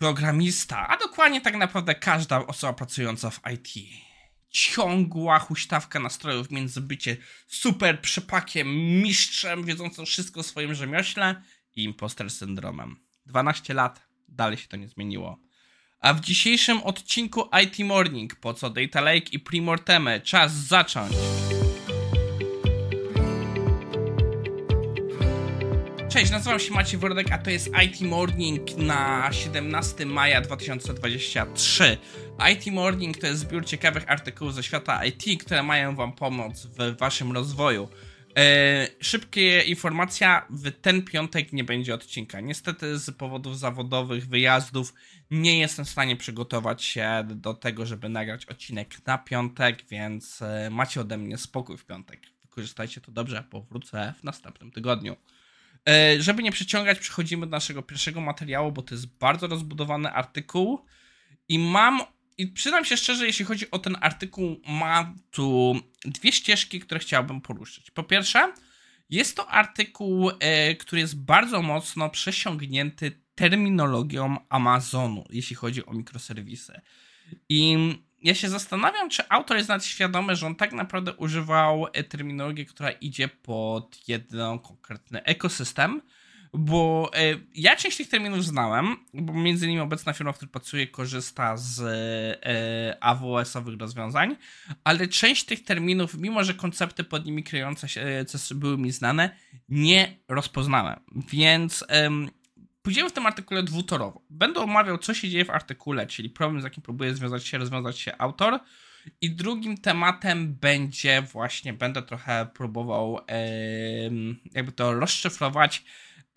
programista, a dokładnie tak naprawdę każda osoba pracująca w IT. Ciągła huśtawka nastrojów między bycie super przepakiem, mistrzem, wiedzącym wszystko o swoim rzemiośle i imposter syndromem. 12 lat, dalej się to nie zmieniło. A w dzisiejszym odcinku IT Morning, po co Data Lake i Primorteme, czas zacząć! Cześć, nazywam się Maciej Wordek, a to jest IT Morning na 17 maja 2023. IT Morning to jest zbiór ciekawych artykułów ze świata IT, które mają Wam pomóc w Waszym rozwoju. E, szybkie informacja, w ten piątek nie będzie odcinka. Niestety z powodów zawodowych, wyjazdów nie jestem w stanie przygotować się do tego, żeby nagrać odcinek na piątek, więc e, macie ode mnie spokój w piątek. Wykorzystajcie to dobrze, bo wrócę w następnym tygodniu. E, żeby nie przeciągać, przechodzimy do naszego pierwszego materiału, bo to jest bardzo rozbudowany artykuł. I mam, i przyznam się szczerze, jeśli chodzi o ten artykuł, mam tu dwie ścieżki, które chciałbym poruszyć. Po pierwsze, jest to artykuł, e, który jest bardzo mocno przesiągnięty terminologią Amazonu, jeśli chodzi o mikroserwisy. I ja się zastanawiam, czy autor jest nawet świadomy, że on tak naprawdę używał e, terminologii, która idzie pod jeden konkretny ekosystem, bo e, ja część tych terminów znałem, bo między innymi obecna firma, w której pracuję, korzysta z e, AWS-owych rozwiązań, ale część tych terminów, mimo że koncepty pod nimi kryjące się były mi znane, nie rozpoznałem. Więc Pójdziemy w tym artykule dwutorowo. Będę omawiał, co się dzieje w artykule, czyli problem, z jakim próbuje związać się, rozwiązać się autor. I drugim tematem będzie właśnie, będę trochę próbował jakby to rozszyfrować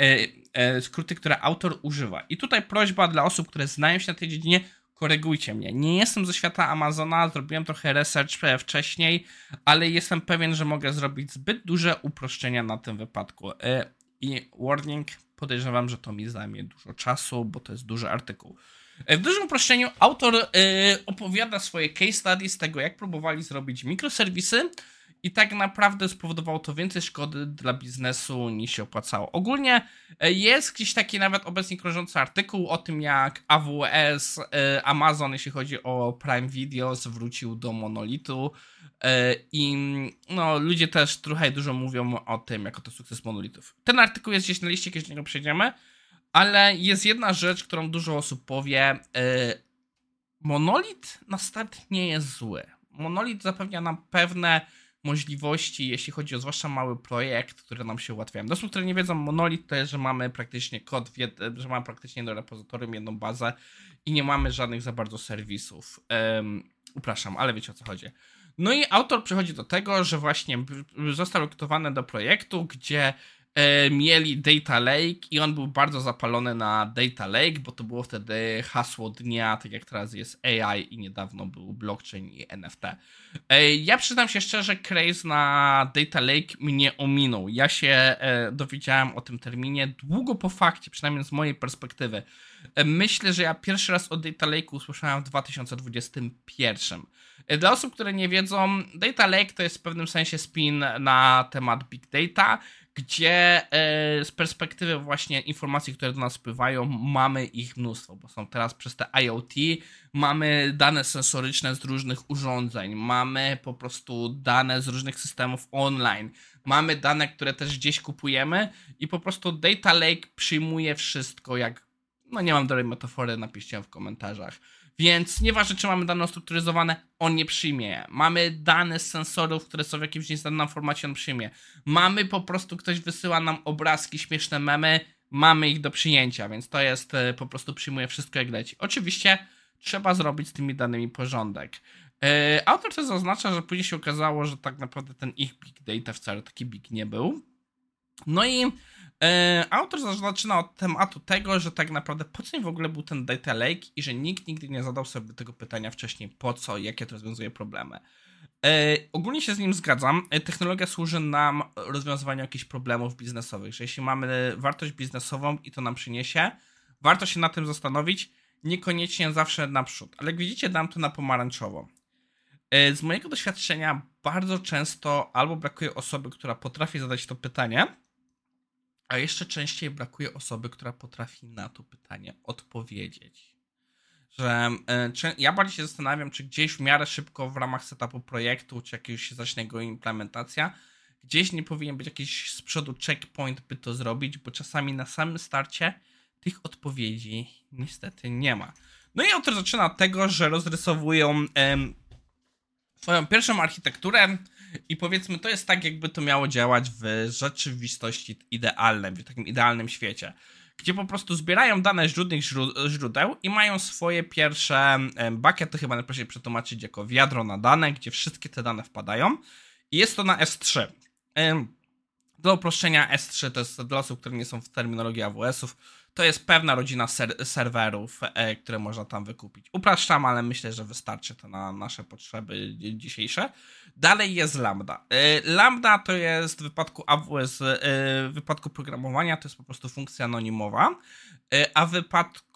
e, e, skróty, które autor używa. I tutaj prośba dla osób, które znają się na tej dziedzinie, korygujcie mnie. Nie jestem ze świata Amazona, zrobiłem trochę research wcześniej, ale jestem pewien, że mogę zrobić zbyt duże uproszczenia na tym wypadku. E, I warning, podejrzewam, że to mi zajmie dużo czasu, bo to jest duży artykuł. E, w dużym uproszczeniu autor yy, opowiada swoje case study z tego, jak próbowali zrobić mikroserwisy i tak naprawdę spowodowało to więcej szkody dla biznesu niż się opłacało. Ogólnie e, jest gdzieś taki nawet obecnie krążący artykuł o tym, jak AWS, Amazon, jeśli chodzi o Prime Video, zwrócił do monolitu i no, ludzie też trochę dużo mówią o tym, jako to sukces monolitów. Ten artykuł jest gdzieś na liście, kiedyś do niego przejdziemy, ale jest jedna rzecz, którą dużo osób powie. E, monolit na start nie jest zły. Monolit zapewnia nam pewne możliwości, jeśli chodzi o zwłaszcza mały projekt, które nam się ułatwiają. Do osób, które nie wiedzą, monolit to jest, że mamy praktycznie kod, że mamy praktycznie jedno repozytorium, jedną bazę i nie mamy żadnych za bardzo serwisów. Upraszam, ale wiecie o co chodzi. No i autor przychodzi do tego, że właśnie został rekrutowany do projektu, gdzie mieli Data Lake i on był bardzo zapalony na Data Lake, bo to było wtedy hasło dnia, tak jak teraz jest AI i niedawno był blockchain i NFT. E, ja przyznam się szczerze, craze na Data Lake mnie ominął. Ja się e, dowiedziałem o tym terminie długo po fakcie, przynajmniej z mojej perspektywy. E, myślę, że ja pierwszy raz o Data Lake usłyszałem w 2021. E, dla osób, które nie wiedzą, Data Lake to jest w pewnym sensie spin na temat Big Data, gdzie e, z perspektywy właśnie informacji, które do nas wpływają, mamy ich mnóstwo, bo są teraz przez te IoT, mamy dane sensoryczne z różnych urządzeń, mamy po prostu dane z różnych systemów online, mamy dane, które też gdzieś kupujemy i po prostu Data Lake przyjmuje wszystko jak, no nie mam dobrej metafory, napiszcie w komentarzach więc nieważne, czy mamy dane ustrukturyzowane, on nie przyjmie. Mamy dane z sensorów, które są w jakimś nieznanym formacie, on przyjmie. Mamy po prostu, ktoś wysyła nam obrazki, śmieszne memy, mamy ich do przyjęcia, więc to jest, e, po prostu przyjmuje wszystko jak leci. Oczywiście trzeba zrobić z tymi danymi porządek. Yy, autor też zaznacza, że później się okazało, że tak naprawdę ten ich big data wcale taki big nie był. No i autor zaczyna od tematu tego, że tak naprawdę po co w ogóle był ten data lake i że nikt nigdy nie zadał sobie tego pytania wcześniej po co jakie to rozwiązuje problemy. E, ogólnie się z nim zgadzam. E, technologia służy nam rozwiązywaniu jakichś problemów biznesowych, że jeśli mamy wartość biznesową i to nam przyniesie, warto się na tym zastanowić, niekoniecznie zawsze naprzód. Ale jak widzicie, dam to na pomarańczowo. E, z mojego doświadczenia bardzo często albo brakuje osoby, która potrafi zadać to pytanie, A jeszcze częściej brakuje osoby, która potrafi na to pytanie odpowiedzieć. Że y, ja bardziej się zastanawiam, czy gdzieś w miarę szybko w ramach setupu projektu, czy jakiegoś się zacznie go implementacja, gdzieś nie powinien być jakiś z przodu checkpoint, by to zrobić, bo czasami na samym starcie tych odpowiedzi niestety nie ma. No i autor zaczyna od tego, że rozrysowują em, swoją pierwszą architekturę i powiedzmy, to jest tak, jakby to miało działać w rzeczywistości idealnej, w takim idealnym świecie, gdzie po prostu zbierają dane źródnych źródeł i mają swoje pierwsze bucket, to chyba najprościej przetłumaczyć jako wiadro na dane, gdzie wszystkie te dane wpadają i jest to na S3. Dla uproszczenia S3 to jest dla osób, które nie są w terminologii AWS-ów, to jest pewna rodzina ser serwerów, e, które można tam wykupić. Upraszczam, ale myślę, że wystarczy to na nasze potrzeby dzisiejsze. Dalej jest Lambda. E, Lambda to jest w wypadku AWS, e, w wypadku programowania to jest po prostu funkcja anonimowa, e, a w wypadku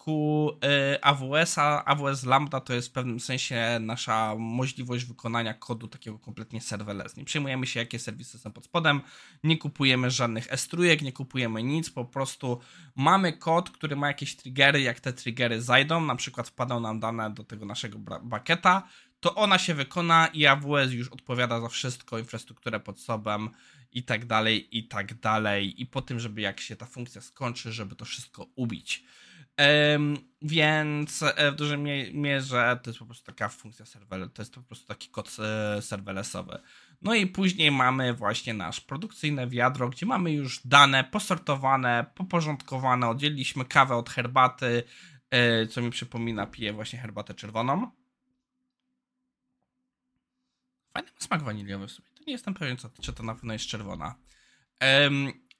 e, AWS-a, AWS Lambda to jest w pewnym sensie nasza możliwość wykonania kodu takiego kompletnie serverless. Nie przejmujemy się, jakie serwisy są pod spodem, nie kupujemy żadnych S3, nie kupujemy nic, po prostu mamy kod, który ma jakieś triggery, jak te triggery zajdą, na przykład wpadą nam dane do tego naszego bucketa, to ona się wykona i AWS już odpowiada za wszystko, infrastrukturę pod sobą i tak dalej, i tak dalej. I po tym, żeby jak się ta funkcja skończy, żeby to wszystko ubić. Um, więc e, w dużej mierze to jest po prostu taka funkcja serwer, to jest po prostu taki kod e, serverlessowy. No i później mamy właśnie nasz produkcyjne wiadro, gdzie mamy już dane posortowane, poporządkowane, oddzieliliśmy kawę od herbaty, e, co mi przypomina, piję właśnie herbatę czerwoną. Fajny ma smak waniliowy w sumie. To nie jestem pewien, co, czy to na pewno jest czerwona.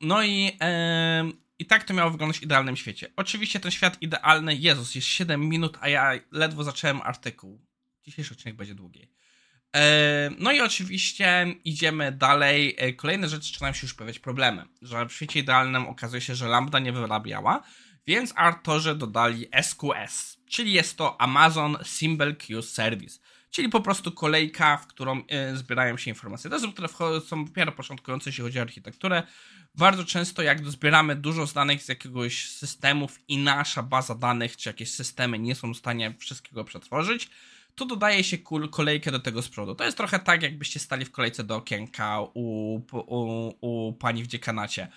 No i, i tak to miało wyglądać w idealnym świecie. Oczywiście ten świat idealny, Jezus, jest 7 minut, a ja ledwo zacząłem artykuł. Dzisiejszy odcinek będzie długi. No i oczywiście idziemy dalej. E, kolejne rzeczy zaczynają się już pojawiać problemy, że w świecie idealnym okazuje się, że Lambda nie wyrabiała, więc autorzy dodali SQS, czyli jest to Amazon Symbol Queue Service czyli po prostu kolejka, w którą e, zbierają się informacje. Osób, które są dopiero początkujące, jeśli chodzi o architekturę. Bardzo często, jak zbieramy dużo danych z jakiegoś systemów i nasza baza danych, czy jakieś systemy nie są w stanie wszystkiego przetworzyć, to dodaje się kolejkę do tego z przodu. To jest trochę tak, jakbyście stali w kolejce do okienka u, u, u pani w dziekanacie.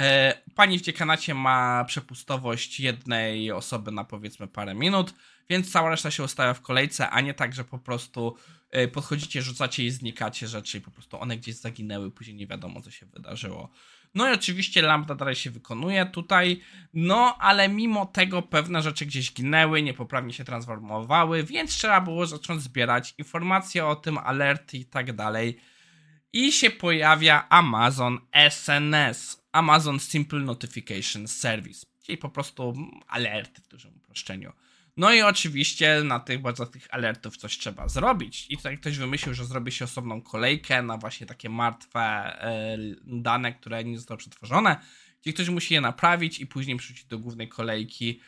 E, pani w dziekanacie ma przepustowość jednej osoby na powiedzmy parę minut, więc cała reszta się ustawia w kolejce, a nie tak, że po prostu e, podchodzicie, rzucacie i znikacie rzeczy i po prostu one gdzieś zaginęły, później nie wiadomo co się wydarzyło. No i oczywiście lambda dalej się wykonuje tutaj, no ale mimo tego pewne rzeczy gdzieś ginęły, niepoprawnie się transformowały, więc trzeba było zacząć zbierać informacje o tym, alerty i tak dalej. I się pojawia Amazon SNS, Amazon Simple Notification Service, czyli po prostu alerty w dużym uproszczeniu. No i oczywiście na tych bardzo tych alertów coś trzeba zrobić. I tutaj ktoś wymyślił, że zrobi się osobną kolejkę na właśnie takie martwe e, dane, które nie zostały przetworzone, gdzie ktoś musi je naprawić i później przerzucić do głównej kolejki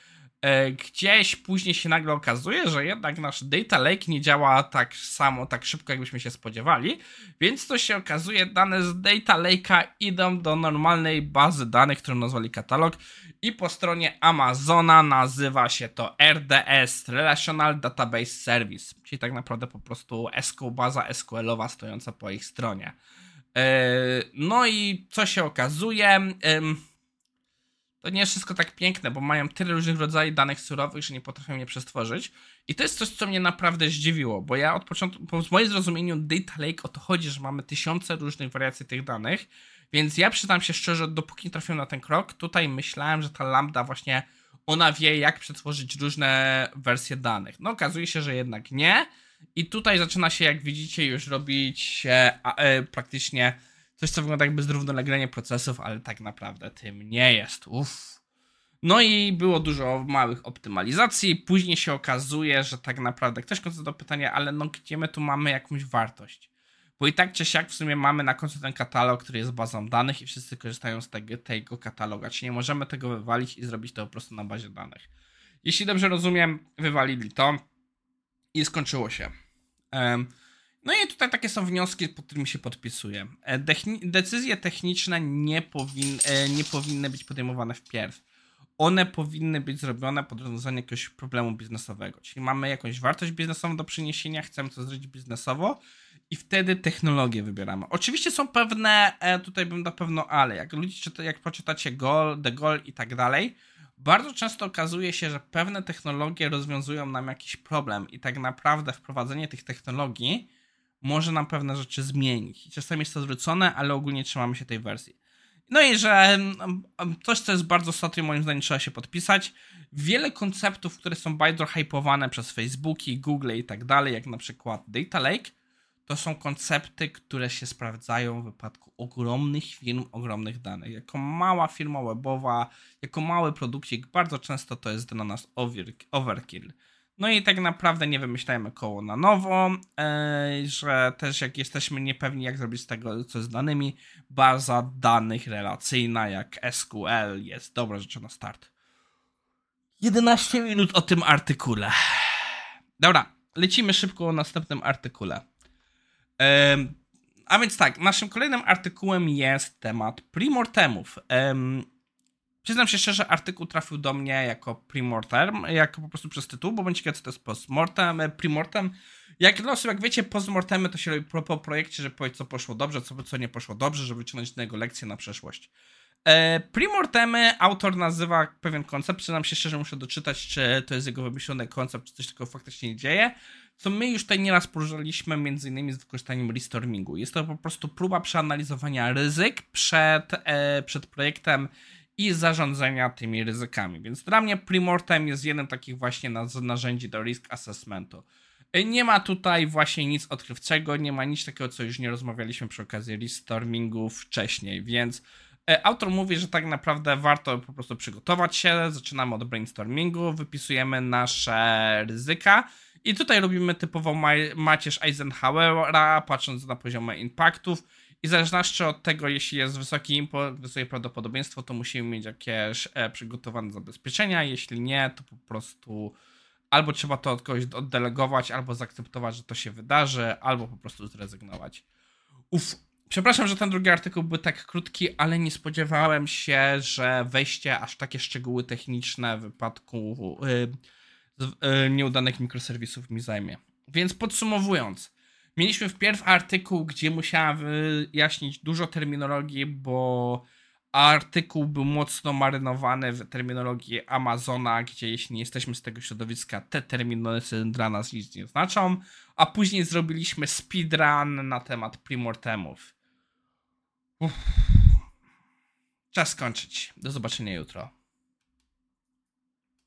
gdzieś później się nagle okazuje, że jednak nasz data lake nie działa tak samo, tak szybko, jakbyśmy się spodziewali, więc to się okazuje, dane z data lake'a idą do normalnej bazy danych, którą nazwali katalog i po stronie Amazona nazywa się to RDS, Relational Database Service, czyli tak naprawdę po prostu SQL, baza SQL-owa stojąca po ich stronie. E, no i co się okazuje? To nie jest wszystko tak piękne, bo mają tyle różnych rodzajów danych surowych, że nie potrafią je przestworzyć. I to jest coś, co mnie naprawdę zdziwiło, bo ja od początku, bo w moim zrozumieniu Data Lake o to chodzi, że mamy tysiące różnych wariacji tych danych, więc ja przyznam się szczerze, dopóki trafiłem na ten krok, tutaj myślałem, że ta lambda właśnie, ona wie jak przetworzyć różne wersje danych. No okazuje się, że jednak nie. I tutaj zaczyna się, jak widzicie, już robić e, e, praktycznie Coś, co wygląda jakby zrównoleglenie procesów, ale tak naprawdę tym nie jest. Uff. No i było dużo małych optymalizacji. Później się okazuje, że tak naprawdę ktoś kończy do pytania, ale no gdzie my tu mamy jakąś wartość? Bo i tak czy siak w sumie mamy na końcu ten katalog, który jest bazą danych i wszyscy korzystają z tego, tego kataloga. Czy nie możemy tego wywalić i zrobić to po prostu na bazie danych? Jeśli dobrze rozumiem, wywalili to i skończyło się. Um, No i tutaj takie są wnioski, pod którymi się podpisuję. E, decyzje techniczne nie, powin e, nie powinny być podejmowane wpierw. One powinny być zrobione pod rozwiązanie jakiegoś problemu biznesowego. Czyli mamy jakąś wartość biznesową do przyniesienia, chcemy to zrobić biznesowo i wtedy technologię wybieramy. Oczywiście są pewne, e, tutaj bym na pewno ale, jak ludzie czyta, jak poczytacie Goal, The Goal i tak dalej, bardzo często okazuje się, że pewne technologie rozwiązują nam jakiś problem i tak naprawdę wprowadzenie tych technologii może nam pewne rzeczy zmienić. Czasami jest to zwrócone, ale ogólnie trzymamy się tej wersji. No i że coś, co jest bardzo istotne, moim zdaniem trzeba się podpisać. Wiele konceptów, które są bardzo hypowane przez Facebooki, Google i tak dalej, jak na przykład Data Lake, to są koncepty, które się sprawdzają w wypadku ogromnych firm, ogromnych danych. Jako mała firma webowa, jako mały produkcik, bardzo często to jest dla nas overkill. No i tak naprawdę nie wymyślajmy koło na nowo, yy, że też jak jesteśmy niepewni, jak zrobić z tego, co z danymi, baza danych relacyjna jak SQL jest dobra rzecz na start. 11 minut o tym artykule. Dobra, lecimy szybko o następnym artykule. Yy, a więc tak, naszym kolejnym artykułem jest temat primortemów. Przyznam się szczerze, artykuł trafił do mnie jako primortem, jako po prostu przez tytuł, bo będzie ciekawe, co to jest postmortem, e, primortem. Jak, no, jak wiecie, postmortemy to się robi po, po projekcie, żeby powiedzieć, co poszło dobrze, co, co nie poszło dobrze, żeby wyciągnąć z niego lekcję na przeszłość. E, autor nazywa pewien koncept, przyznam się szczerze, muszę doczytać, czy to jest jego wymyślony koncept, czy coś takiego faktycznie nie dzieje, co my już tutaj nieraz poruszaliśmy, między innymi z wykorzystaniem restormingu. Jest to po prostu próba przeanalizowania ryzyk przed, e, przed projektem i zarządzania tymi ryzykami. Więc dla mnie Primortem jest jednym takich właśnie narzędzi do risk assessmentu. E, nie ma tutaj właśnie nic odkrywczego, nie ma nic takiego, co już nie rozmawialiśmy przy okazji restormingu wcześniej, więc e, autor mówi, że tak naprawdę warto po prostu przygotować się, zaczynamy od brainstormingu, wypisujemy nasze ryzyka i tutaj robimy typowo macierz Eisenhowera, patrząc na poziomie impaktów i w zależności od tego, jeśli jest wysoki import, wysokie prawdopodobieństwo, to musimy mieć jakieś e, przygotowane zabezpieczenia. Jeśli nie, to po prostu albo trzeba to od kogoś oddelegować, albo zaakceptować, że to się wydarzy, albo po prostu zrezygnować. Uf, przepraszam, że ten drugi artykuł był tak krótki, ale nie spodziewałem się, że wejście aż takie szczegóły techniczne w wypadku yy, yy, nieudanych mikroserwisów mi zajmie. Więc podsumowując, Mieliśmy wpierw artykuł, gdzie musiałem wyjaśnić dużo terminologii, bo artykuł był mocno marynowany w terminologii Amazona, gdzie jeśli nie jesteśmy z tego środowiska, te terminy dla nas nic nie znaczą. A później zrobiliśmy speedrun na temat primortemów. Uff. Czas skończyć. Do zobaczenia jutro.